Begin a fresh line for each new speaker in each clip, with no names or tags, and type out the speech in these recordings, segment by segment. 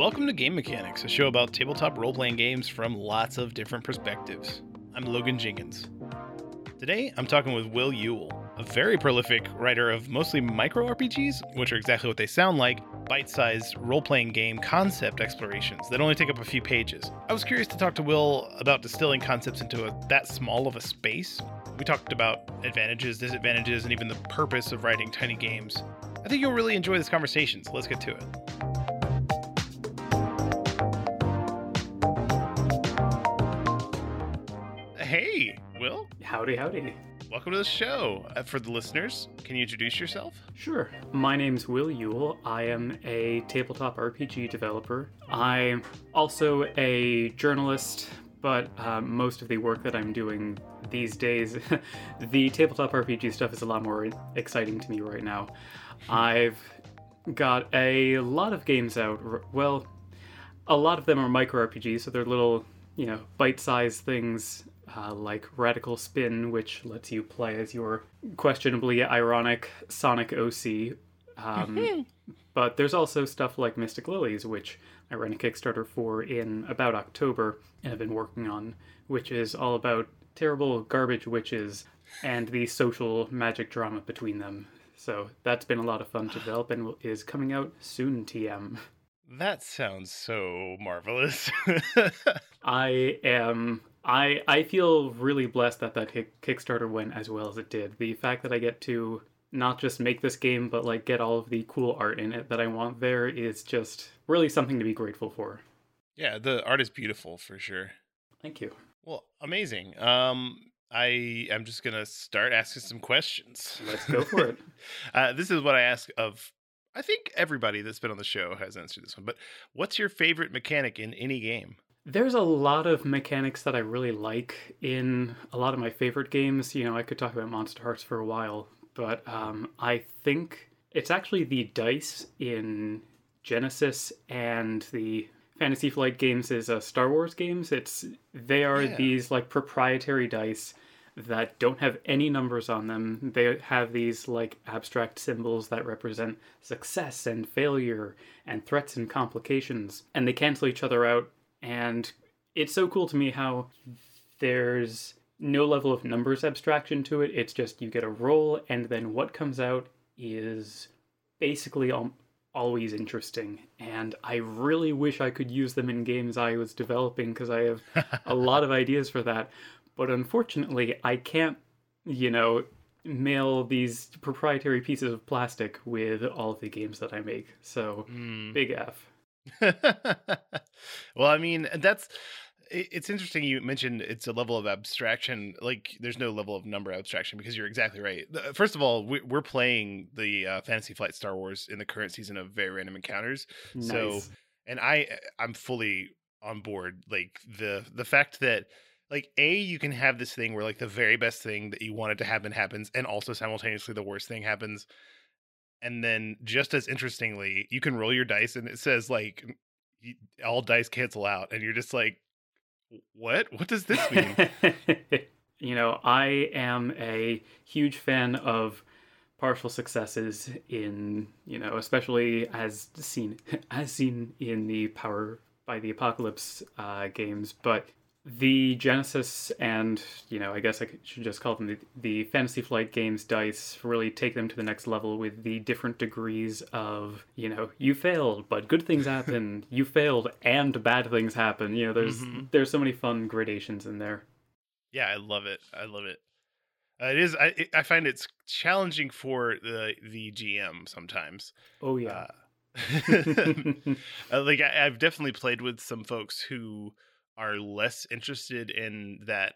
Welcome to Game Mechanics, a show about tabletop role playing games from lots of different perspectives. I'm Logan Jenkins. Today, I'm talking with Will Uhl, a very prolific writer of mostly micro RPGs, which are exactly what they sound like bite sized role playing game concept explorations that only take up a few pages. I was curious to talk to Will about distilling concepts into a, that small of a space. We talked about advantages, disadvantages, and even the purpose of writing tiny games. I think you'll really enjoy this conversation, so let's get to it.
Howdy, howdy.
Welcome to the show. Uh, for the listeners, can you introduce yourself?
Sure. My name's Will Uhl. I am a tabletop RPG developer. I'm also a journalist, but uh, most of the work that I'm doing these days, the tabletop RPG stuff is a lot more exciting to me right now. I've got a lot of games out. Well, a lot of them are micro RPGs, so they're little, you know, bite sized things uh, like Radical Spin, which lets you play as your questionably ironic Sonic OC. Um, but there's also stuff like Mystic Lilies, which I ran a Kickstarter for in about October and have been working on, which is all about terrible garbage witches and the social magic drama between them. So that's been a lot of fun to develop and is coming out soon, TM.
That sounds so marvelous.
I am I I feel really blessed that that Kickstarter went as well as it did. The fact that I get to not just make this game but like get all of the cool art in it that I want there is just really something to be grateful for.
Yeah, the art is beautiful for sure.
Thank you.
Well, amazing. Um I am just gonna start asking some questions.
Let's go for it.
uh, this is what I ask of. I think everybody that's been on the show has answered this one. But what's your favorite mechanic in any game?
There's a lot of mechanics that I really like in a lot of my favorite games. You know, I could talk about Monsterhearts for a while, but um, I think it's actually the dice in Genesys and the Fantasy Flight games is uh, Star Wars games. It's they are yeah. these like proprietary dice that don't have any numbers on them. They have these like abstract symbols that represent success and failure and threats and complications, and they cancel each other out and it's so cool to me how there's no level of numbers abstraction to it. It's just you get a roll, and then what comes out is basically always interesting. And I really wish I could use them in games I was developing because I have a lot of ideas for that. But unfortunately, I can't, you know, mail these proprietary pieces of plastic with all of the games that I make. So, mm. big F.
well, I mean, that's it's interesting you mentioned it's a level of abstraction like there's no level of number abstraction because you're exactly right first of all we're playing the uh, fantasy flight star wars in the current season of very random encounters nice. so and i i'm fully on board like the the fact that like a you can have this thing where like the very best thing that you wanted to happen happens and also simultaneously the worst thing happens and then just as interestingly you can roll your dice and it says like all dice cancel out and you're just like what? What does this mean?
You know i am a huge fan of partial successes in you know especially as seen as seen in the power by the apocalypse uh, games but the Genesys and, you know, I guess I should just call them the, the Fantasy Flight games dice really take them to the next level with the different degrees of, you know, you failed, but good things happen. you failed and bad things happen. You know, there's mm-hmm. there's so many fun gradations in there.
Yeah, I love it. I love it. Uh, it is. I I find it's challenging for the the GM sometimes.
Oh yeah.
Uh, like I, I've definitely played with some folks who are less interested in that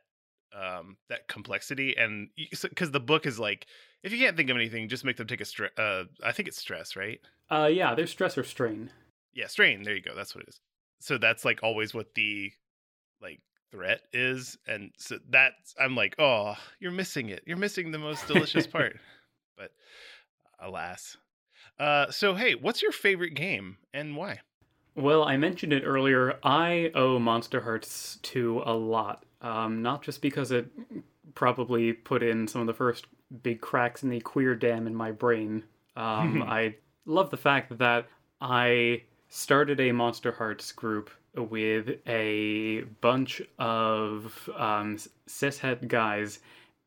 um that complexity and because the book is like if you can't think of anything just make them take a stress uh i think it's stress right?
Uh yeah there's stress or strain.
Yeah strain there you go that's what it is. So that's like always what the like threat is and so that's i'm like oh you're missing it you're missing the most delicious part. But alas. Uh so hey what's your favorite game and why
well, I mentioned it earlier. I owe Monsterhearts 2 a lot. Um, not just because it probably put in some of the first big cracks in the queer dam in my brain. Um, I love the fact that I started a Monsterhearts group with a bunch of um, cishet guys,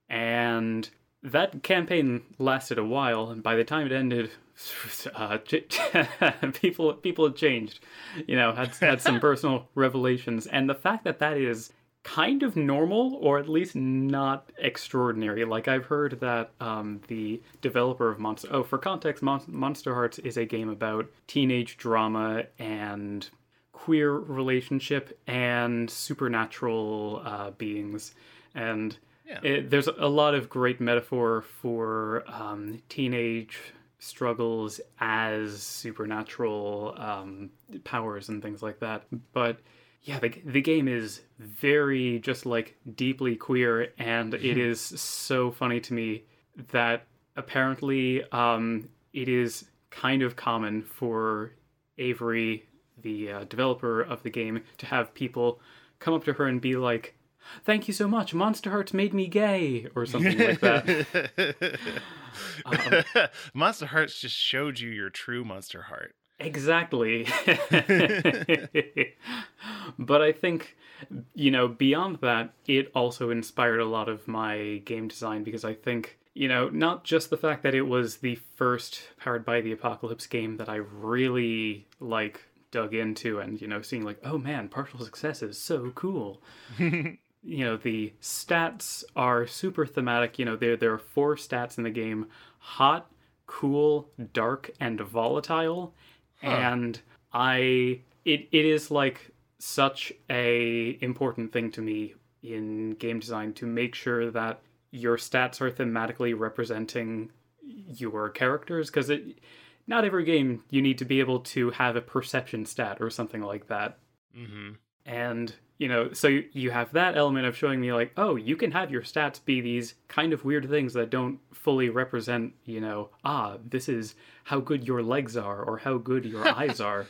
and that campaign lasted a while. And by the time it ended, uh, people people had changed, you know, had had some personal revelations, and the fact that that is kind of normal or at least not extraordinary. Like I've heard that um, the developer of Monster oh for context, Mon- Monsterhearts is a game about teenage drama and queer relationship and supernatural uh, beings and.
Yeah.
It, there's a lot of great metaphor for um, teenage struggles as supernatural um, powers and things like that. But yeah, the, the game is very just like deeply queer, and it is so funny to me that apparently um, it is kind of common for Avery, the uh, developer of the game, to have people come up to her and be like, thank you so much. Monsterhearts made me gay or something like that.
Um, monster hearts just showed you your true monster heart.
Exactly. But i think you know beyond that it also inspired a lot of my game design because i think you know not just the fact that it was the first powered by the apocalypse game that i really like dug into and you know seeing like oh man partial success is so cool you know the stats are super thematic you know there there are four stats in the game hot cool dark and volatile huh. and i it, it is like such a important thing to me in game design to make sure that your stats are thematically representing your characters because it not every game you need to be able to have a perception stat or something like that
mm-hmm.
And you know, so you have that element of showing me like, oh, you can have your stats be these kind of weird things that don't fully represent, you know, ah, this is how good your legs are or how good your eyes are.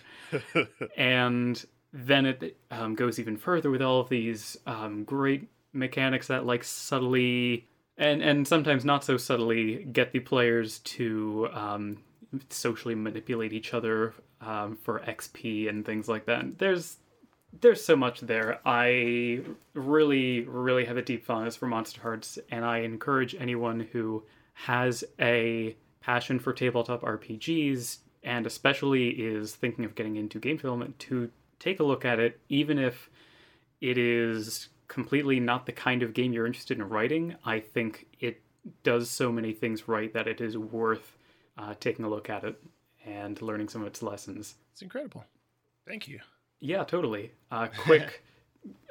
and then it um, goes even further with all of these um, great mechanics that like subtly and and sometimes not so subtly get the players to um, socially manipulate each other um, for XP and things like that. There's there's so much there. I really, really have a deep fondness for Monsterhearts, and I encourage anyone who has a passion for tabletop RPGs and especially is thinking of getting into game development to take a look at it, even if it is completely not the kind of game you're interested in writing. I think it does so many things right that it is worth uh, taking a look at it and learning some of its lessons.
It's incredible. Thank you.
Yeah, totally. Uh, quick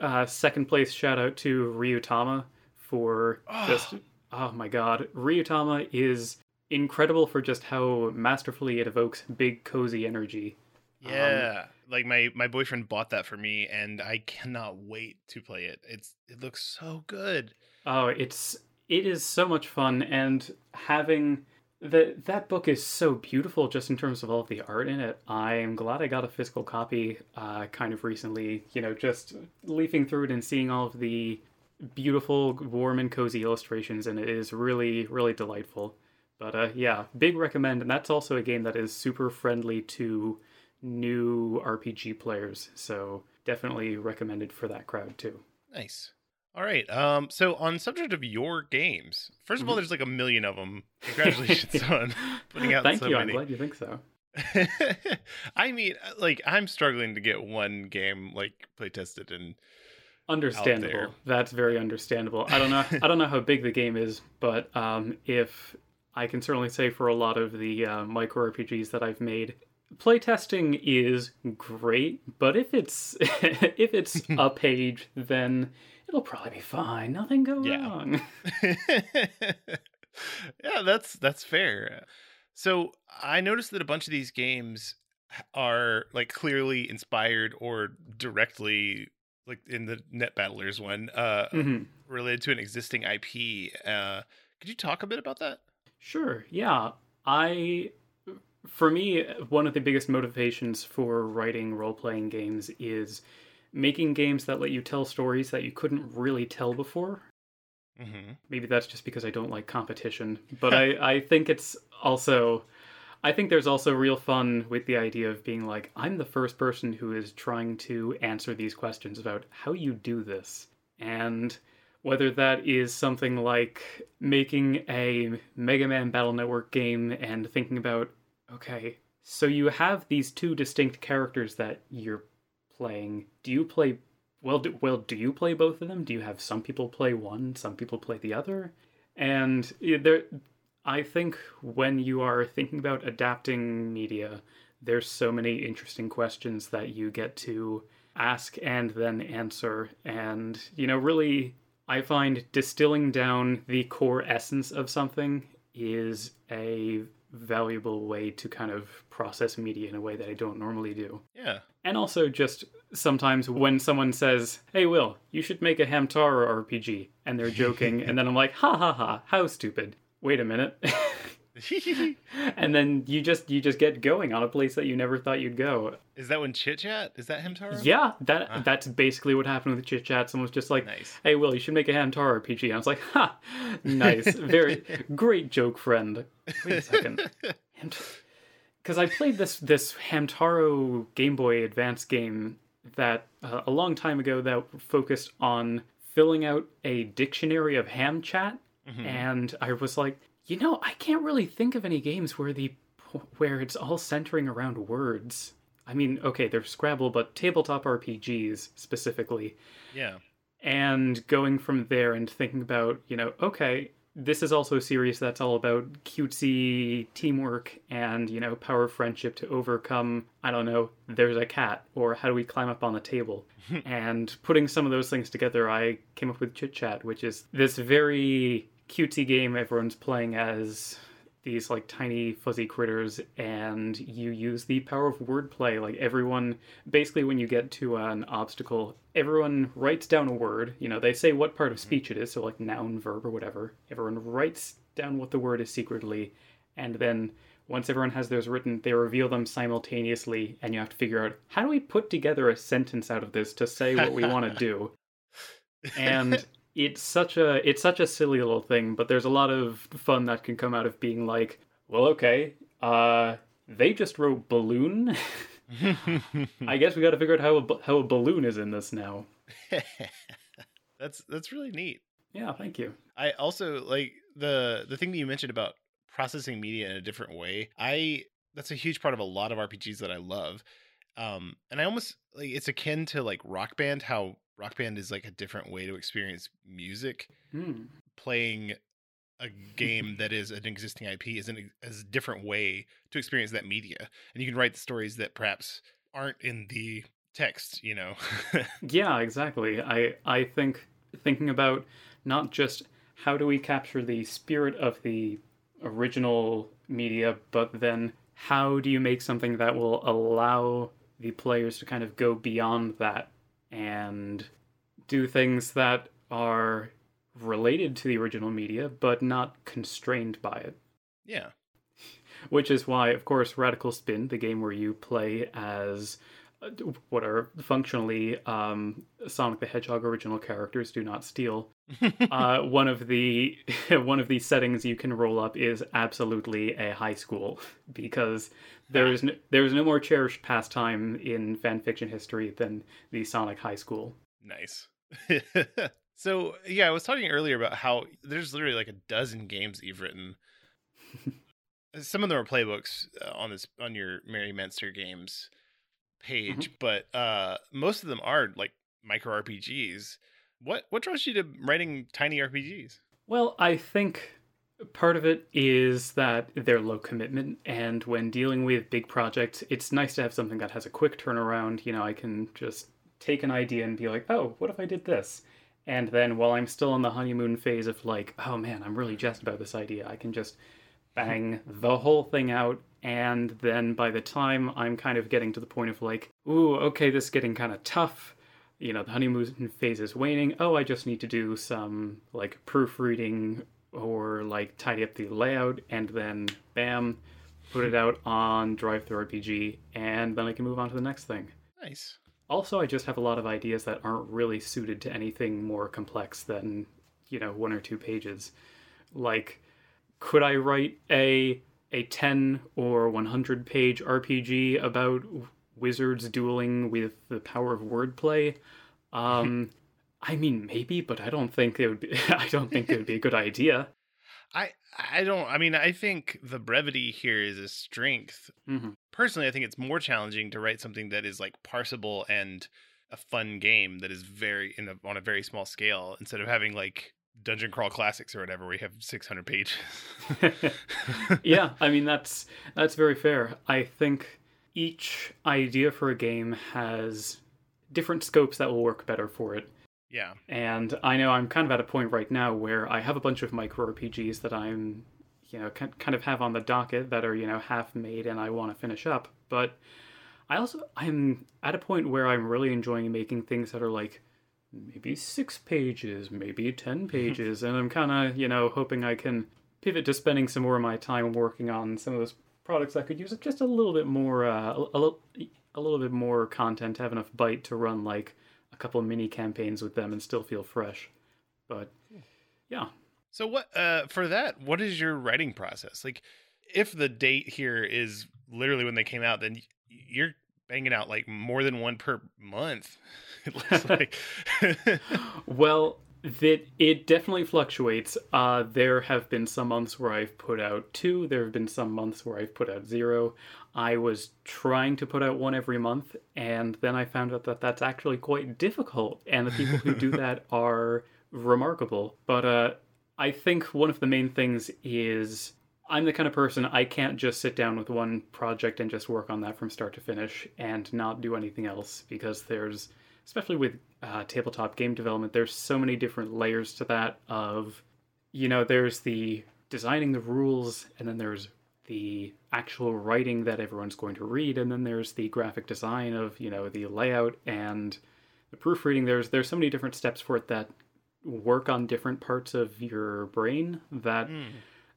uh, second place shout out to Ryutama for oh. just oh my god, Ryutama is incredible for just how masterfully it evokes big cozy energy.
Yeah, um, like my my boyfriend bought that for me, and I cannot wait to play it. It's it looks so good.
Oh, it's it is so much fun, and having that that book is so beautiful just in terms of all of the art in it. I am glad I got a physical copy uh, kind of recently, you know, just leafing through it and seeing all of the beautiful, warm and cozy illustrations and it is really, really delightful. But uh, yeah, big recommend, and that's also a game that is super friendly to new RPG players, so definitely recommended for that crowd too.
Nice. All right. Um. So on subject of your games, 1st of all, mm-hmm. there's like a million of them. Congratulations on putting out.
Thank
so
you.
Many.
I'm glad you think so.
I mean, uh, like I'm struggling to get one game like play tested and
understandable. That's very understandable. I don't know. I don't know how big the game is, but um, if I can certainly say for a lot of the uh, micro RPGs that I've made, playtesting is great. But if it's if it's a page, then it'll probably be fine. Nothing go yeah. wrong.
yeah, that's that's fair. So I noticed that a bunch of these games are like clearly inspired or directly like in the net battlers one uh mm-hmm. related to an existing ip uh could you talk a bit about that
sure yeah i for me one of the biggest motivations for writing role-playing games is making games that let you tell stories that you couldn't really tell before.
Mm-hmm.
Maybe that's just because I don't like competition, but I, I think it's also I think there's also real fun with the idea of being like, I'm the first person who is trying to answer these questions about how you do this. And whether that is something like making a Mega Man Battle Network game and thinking about, okay, so you have these two distinct characters that you're playing. Do you play well do, well do you play both of them? Do you have some people play one, some people play the other? And there I think when you are thinking about adapting media, there's so many interesting questions that you get to ask and then answer and you know really I find distilling down the core essence of something is a valuable way to kind of process media in a way that I don't normally do.
Yeah.
And also just sometimes when someone says, "Hey Will, you should make a Hamtaro RPG," and they're joking, and then I'm like, "Ha ha ha, how stupid." Wait a minute. and then you just you just get going on a place that you never thought you'd go.
Is that when Chit Chat? Is that Hamtaro?
Yeah, that ah. that's basically what happened with Chit Chat. Someone was just like, nice. "Hey, Will, you should make a Hamtaro RPG." And I was like, "Ha, nice, very great joke, friend." Wait a second, because I played this this Hamtaro Game Boy Advance game that uh, a long time ago that focused on filling out a dictionary of ham chat, mm-hmm. and I was like, you know, I can't really think of any games where the where it's all centering around words. I mean, okay, there's Scrabble, but tabletop RPGs specifically.
Yeah.
And going from there and thinking about, you know, okay, this is also a series that's all about cutesy teamwork and, you know, power of friendship to overcome, I don't know, there's a cat, or how do we climb up on the table? and putting some of those things together, I came up with Chit Chat, which is this very cutesy game everyone's playing as these like tiny fuzzy critters and you use the power of wordplay like everyone basically when you get to an obstacle everyone writes down a word you know they say what part of speech it is so like noun verb or whatever. Everyone writes down what the word is secretly and then once everyone has theirs written they reveal them simultaneously and you have to figure out how do we put together a sentence out of this to say what we want to do? And it's such a it's such a silly little thing, but there's a lot of fun that can come out of being like, well, okay, uh, they just wrote balloon. I guess we got to figure out how a, how a balloon is in this now.
that's that's really neat.
Yeah, thank you.
I also like the the thing that you mentioned about processing media in a different way. I that's a huge part of a lot of RPGs that I love. Um, and I almost like it's akin to like Rock Band, how Rock Band is like a different way to experience music.
Hmm.
Playing a game that is an existing IP is an, is a different way to experience that media, and you can write the stories that perhaps aren't in the text. You know.
yeah, exactly. I I think thinking about not just how do we capture the spirit of the original media, but then how do you make something that will allow the players to kind of go beyond that and do things that are related to the original media but not constrained by it.
Yeah.
Which is why, of course, Radical Spin, the game where you play as uh, what are functionally um, Sonic the Hedgehog original characters, do not steal. uh, one of the one of the settings you can roll up is absolutely a high school because there is no, there is no more cherished pastime in fan fiction history than the Sonic High School.
Nice. so yeah, I was talking earlier about how there's literally like a dozen games that you've written. Some of them are playbooks uh, on this on your Merry Mancer games page, mm-hmm. but uh most of them are like micro RPGs. What what draws you to writing tiny RPGs?
Well, I think Part of it is that they're low commitment, and when dealing with big projects, it's nice to have something that has a quick turnaround. You know, I can just take an idea and be like, oh, what if I did this? And then while I'm still in the honeymoon phase of like, oh man, I'm really jazzed about this idea, I can just bang the whole thing out. And then by the time I'm kind of getting to the point of like, ooh, okay, this is getting kind of tough, you know, the honeymoon phase is waning. Oh, I just need to do some like proofreading or like tidy up the layout and then bam, put it out on DriveThruRPG and then I can move on to the next thing.
Nice.
Also, I just have a lot of ideas that aren't really suited to anything more complex than, you know, one or two pages. Like, could I write a a 10 or 100 page RPG about wizards dueling with the power of wordplay. Um, I mean, maybe, but I don't think it would be. I don't think it would be a good idea.
I I don't. I mean, I think the brevity here is a strength.
Mm-hmm.
Personally, I think it's more challenging to write something that is like parsable and a fun game that is very in a, on a very small scale instead of having like dungeon crawl classics or whatever where you have 600 pages.
Yeah i mean that's that's very fair. I think each idea for a game has different scopes that will work better for it.
Yeah.
And i know i'm kind of at a point right now where i have a bunch of micro rpgs that i'm you know kind of have on the docket that are you know half made and i want to finish up but i also i'm at a point where i'm really enjoying making things that are like maybe six pages, maybe 10 pages. and I'm kind of, you know, hoping I can pivot to spending some more of my time working on some of those products that could use just a little bit more, uh, a, little, a little bit more content, have enough bite to run like a couple mini campaigns with them and still feel fresh. But yeah.
So what, uh, for that, what is your writing process? Like, if the date here is literally when they came out, then you're banging out like more than one per month. it looks like.
well, that it definitely fluctuates. Uh, there have been some months where I've put out two. There have been some months where I've put out zero. I was trying to put out one every month, and then I found out that that's actually quite difficult. And the people who do that are remarkable. But uh, I think one of the main things is I'm the kind of person I can't just sit down with one project and just work on that from start to finish and not do anything else because there's, especially with uh, tabletop game development, there's so many different layers to that. Of, you know, there's the designing the rules, and then there's the actual writing that everyone's going to read, and then there's the graphic design of you know the layout and the proofreading. There's there's so many different steps for it that work on different parts of your brain that. Mm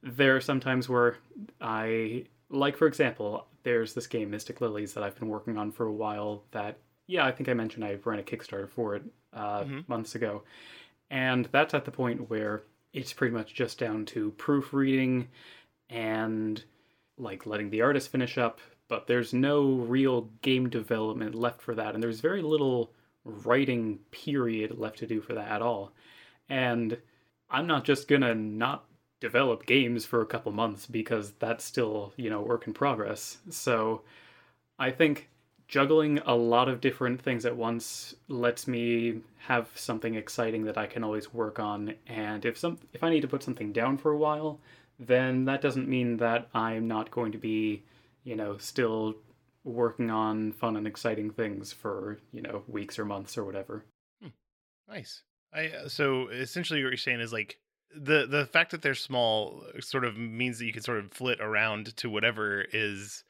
there are sometimes where I like, for example, there's this game Mystic Lilies that I've been working on for a while. That yeah, I think I mentioned I ran a Kickstarter for it uh, mm-hmm. months ago, and that's at the point where it's pretty much just down to proofreading and like letting the artist finish up. But there's no real game development left for that, and there's very little writing period left to do for that at all. And I'm not just gonna not develop games for a couple months because that's still, you know, work in progress. So I think juggling a lot of different things at once lets me have something exciting that I can always work on and if some if I need to put something down for a while, then that doesn't mean that I'm not going to be, you know, still working on fun and exciting things for, you know, weeks or months or whatever.
Hmm. Nice. I uh, so essentially what you're saying is like the the fact that they're small uh, sort of means that you can sort of flit around to whatever is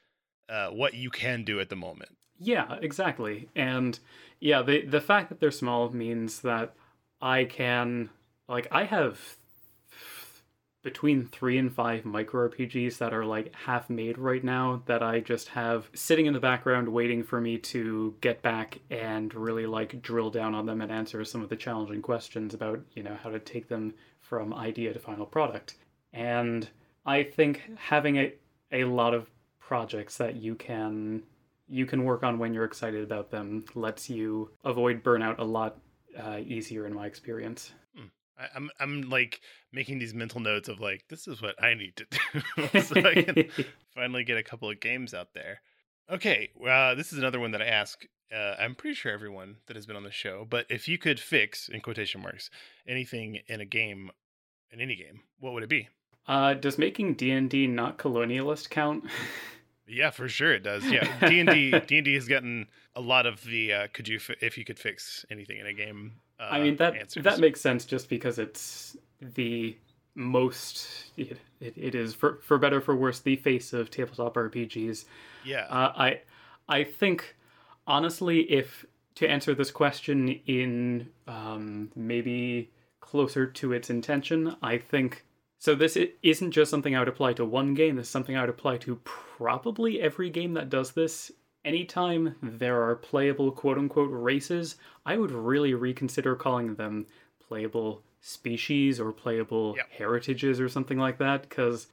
uh, what you can do at the moment.
Yeah, exactly. And yeah, the the fact that they're small means that I can like I have between three and five micro RPGs that are like half made right now that I just have sitting in the background waiting for me to get back and really like drill down on them and answer some of the challenging questions about, you know, how to take them from idea to final product. And I think having a, a lot of projects that you can you can work on when you're excited about them lets you avoid burnout a lot uh, easier in my experience.
I, I'm I'm like making these mental notes of like this is what I need to do so I can finally get a couple of games out there. Okay, uh, this is another one that I ask. Uh, I'm pretty sure everyone that has been on the show, but if you could fix in quotation marks anything in a game, in any game, what would it be?
Uh, does making D and D not colonialist count?
yeah, for sure it does. Yeah, D and D D and D has gotten a lot of the uh, could you if you could fix anything in a game. Uh,
I mean that
answers.
that makes sense just because it's the most it, it, it is for for better for worse the face of tabletop RPGs.
Yeah,
uh, I I think honestly if to answer this question in um, maybe closer to its intention. I think so. This isn't just something I would apply to one game. This is something I would apply to probably every game that does this. Anytime there are playable quote unquote races, I would really reconsider calling them playable species or playable yep. heritages or something like that because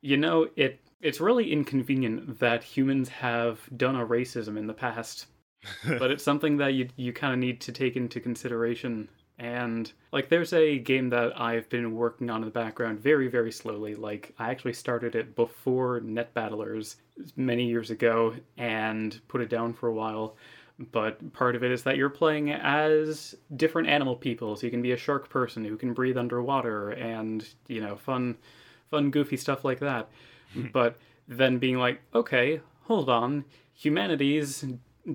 you know it It's really inconvenient that humans have done a racism in the past, but it's something that you you kind of need to take into consideration. And like, there's a game that I've been working on in the background very, very slowly. Like, I actually started it before Net Battlers many years ago and put it down for a while. But part of it is that you're playing as different animal people. So you can be a shark person who can breathe underwater and, you know, fun, fun, goofy stuff like that. but then being like, okay, hold on, humanity's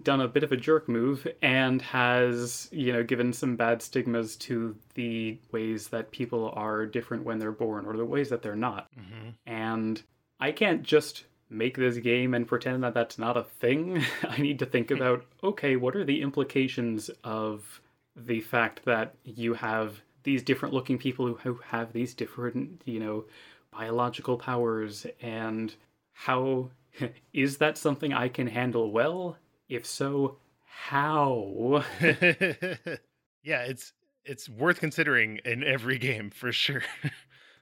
done a bit of a jerk move and has, you know, given some bad stigmas to the ways that people are different when they're born or the ways that they're not.
Mm-hmm.
And I can't just make this game and pretend that that's not a thing. I need to think about, okay, what are the implications of the fact that you have these different looking people who, who have these different, you know, biological powers and how is that something I can handle well? If so, how?
yeah, it's it's worth considering in every game for sure.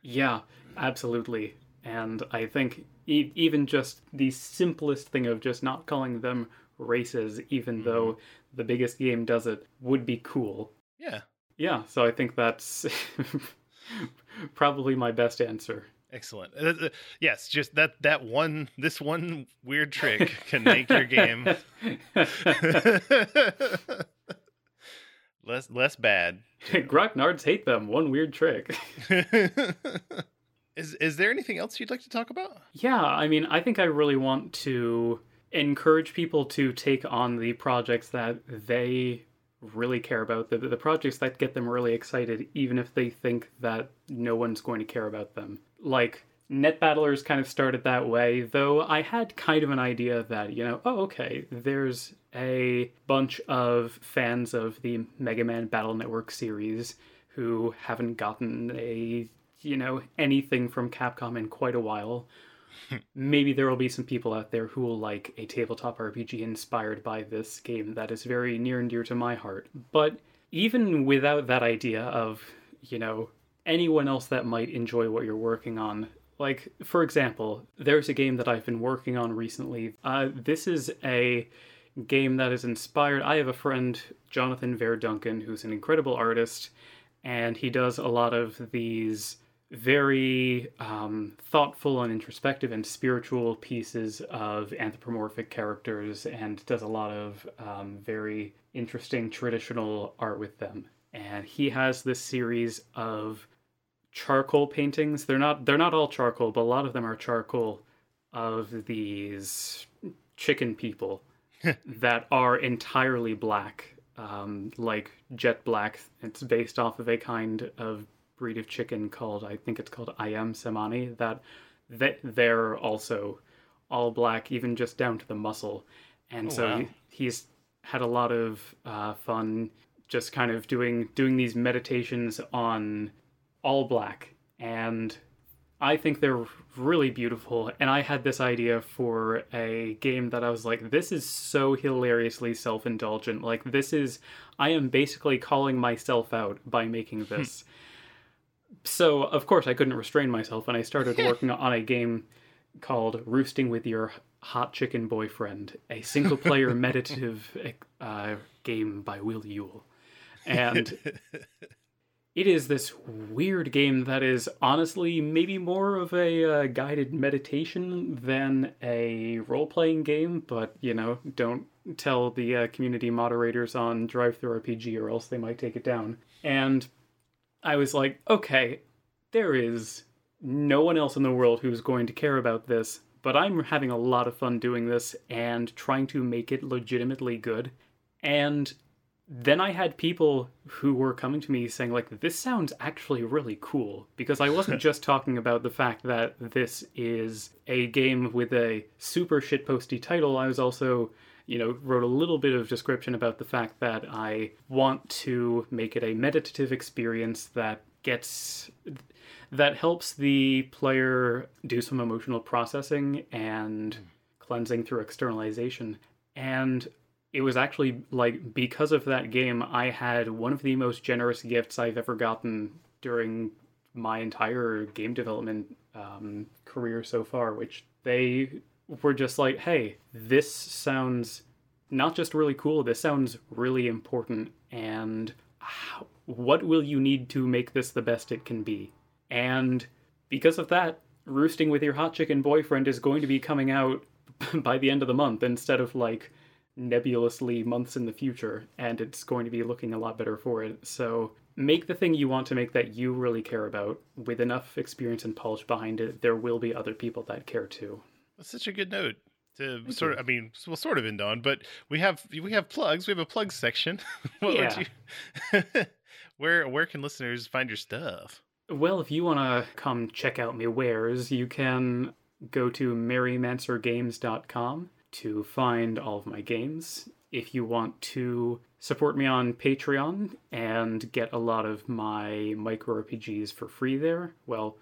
yeah, absolutely. And I think e- even just the simplest thing of just not calling them races, even mm-hmm. though the biggest game does it, would be cool.
Yeah.
Yeah, so I think that's probably my best answer.
Excellent. Uh, uh, yes, just that that one this one weird trick can make your game less less bad.
Grognards hate them. One weird trick.
Is is there anything else you'd like to talk about?
Yeah, I mean, I think I really want to encourage people to take on the projects that they really care about the, the projects that get them really excited even if they think that no one's going to care about them like net battlers kind of started that way though i had kind of an idea that you know oh okay there's a bunch of fans of the mega man battle network series who haven't gotten a you know anything from capcom in quite a while maybe there will be some people out there who will like a tabletop rpg inspired by this game that is very near and dear to my heart but even without that idea of you know anyone else that might enjoy what you're working on. Like, for example, there's a game that I've been working on recently. Uh, this is a game that is inspired. I have a friend, Jonathan Verduncan, who's an incredible artist, and he does a lot of these very um, thoughtful and introspective and spiritual pieces of anthropomorphic characters and does a lot of um, very interesting traditional art with them. And he has this series of charcoal paintings. They're not they're not all charcoal, but a lot of them are charcoal of these chicken people that are entirely black, um, like jet black. It's based off of a kind of breed of chicken called I think it's called Ayam Cemani. That that they're also all black, even just down to the muscle. And oh, so wow. he, he's had a lot of uh, fun just kind of doing doing these meditations on all black and I think they're really beautiful. And I had this idea for a game that I was like, this is so hilariously self indulgent. Like, this is, I am basically calling myself out by making hmm. this. So, of course, I couldn't restrain myself, and I started working on a game called Roosting with Your Hot Chicken Boyfriend, a single player meditative uh, game by Will Uhl. And it is this weird game that is honestly maybe more of a uh, guided meditation than a role playing game, but you know, don't tell the uh, community moderators on DriveThruRPG, or else they might take it down. And I was like, okay, there is no one else in the world who's going to care about this, but I'm having a lot of fun doing this and trying to make it legitimately good. And then I had people who were coming to me saying, like, this sounds actually really cool. Because I wasn't just talking about the fact that this is a game with a super shitposty title. I was also, you know, wrote a little bit of description about the fact that I want to make it a meditative experience that gets. that helps the player do some emotional processing and cleansing through externalization. And it was actually like because of that game, I had one of the most generous gifts I've ever gotten during my entire game development um, career so far, which they were just like, hey, this sounds not just really cool, this sounds really important. And how, what will you need to make this the best it can be? And because of that, Roosting with Your Hot Chicken Boyfriend is going to be coming out by the end of the month instead of like nebulously months in the future, and it's going to be looking a lot better for it. So make the thing you want to make that you really care about with enough experience and polish behind it. There will be other people that care too.
That's such a good note to Thank sort of. I mean, we'll sort of end on, but we have we have plugs. We have a plug section. what yeah. You, where where can listeners find your stuff?
Well, if you want to come check out me wares, you can go to merrymancergames.com to find all of my games. If you want to support me on Patreon and get a lot of my micro RPGs for free there, well,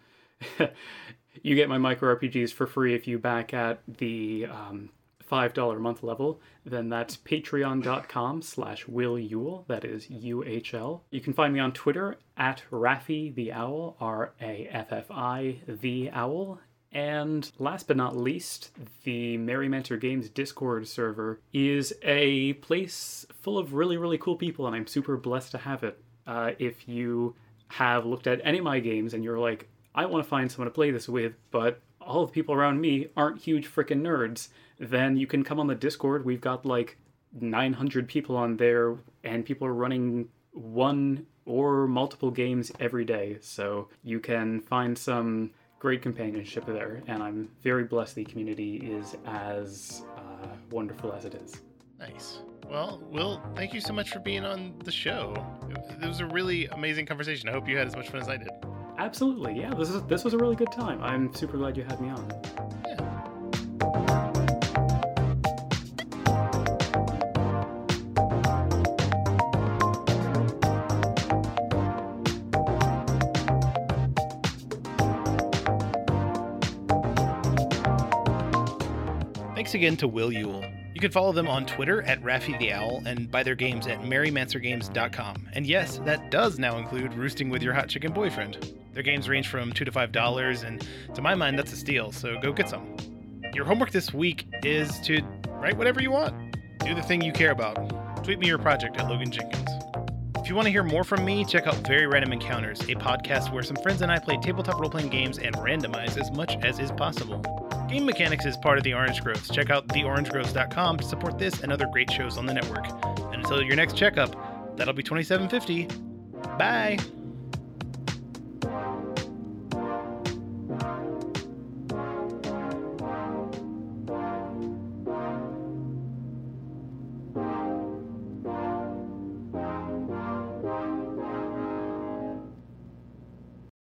you get my micro RPGs for free if you back at the um, $5 a month level, then that's patreon.com slash Will Uhl. That is U-H-L. You can find me on Twitter at Raffi the Owl, R-A-F-F-I the Owl. And last but not least, the Merry Mancer Games Discord server is a place full of really, really cool people, and I'm super blessed to have it. Uh, if you have looked at any of my games and you're like, I want to find someone to play this with, but all the people around me aren't huge freaking nerds, then you can come on the Discord. We've got like 900 people on there, and people are running one or multiple games every day. So you can find some great companionship there, and I'm very blessed the community is as uh, wonderful as it is.
Nice. Well, Will, thank you so much for being on the show. It was a really amazing conversation. I hope you had as much fun as I did.
Absolutely. Yeah, this is this was a really good time. I'm super glad you had me on.
Thanks again to Will Uhl. You can follow them on Twitter at Raffi the Owl and buy their games at merrymancergames.com. And yes, that does now include Roosting with Your Hot Chicken Boyfriend. Their games range from 2 to $5, and to my mind, that's a steal, so go get some. Your homework this week is to write whatever you want. Do the thing you care about. Tweet me your project at Logan Jenkins. If you want to hear more from me, check out Very Random Encounters, a podcast where some friends and I play tabletop role playing games and randomize as much as is possible. Game Mechanics is part of the Orange Groves. Check out theorangegroves.com to support this and other great shows on the network. And until your next checkup, that'll be 2750. Bye.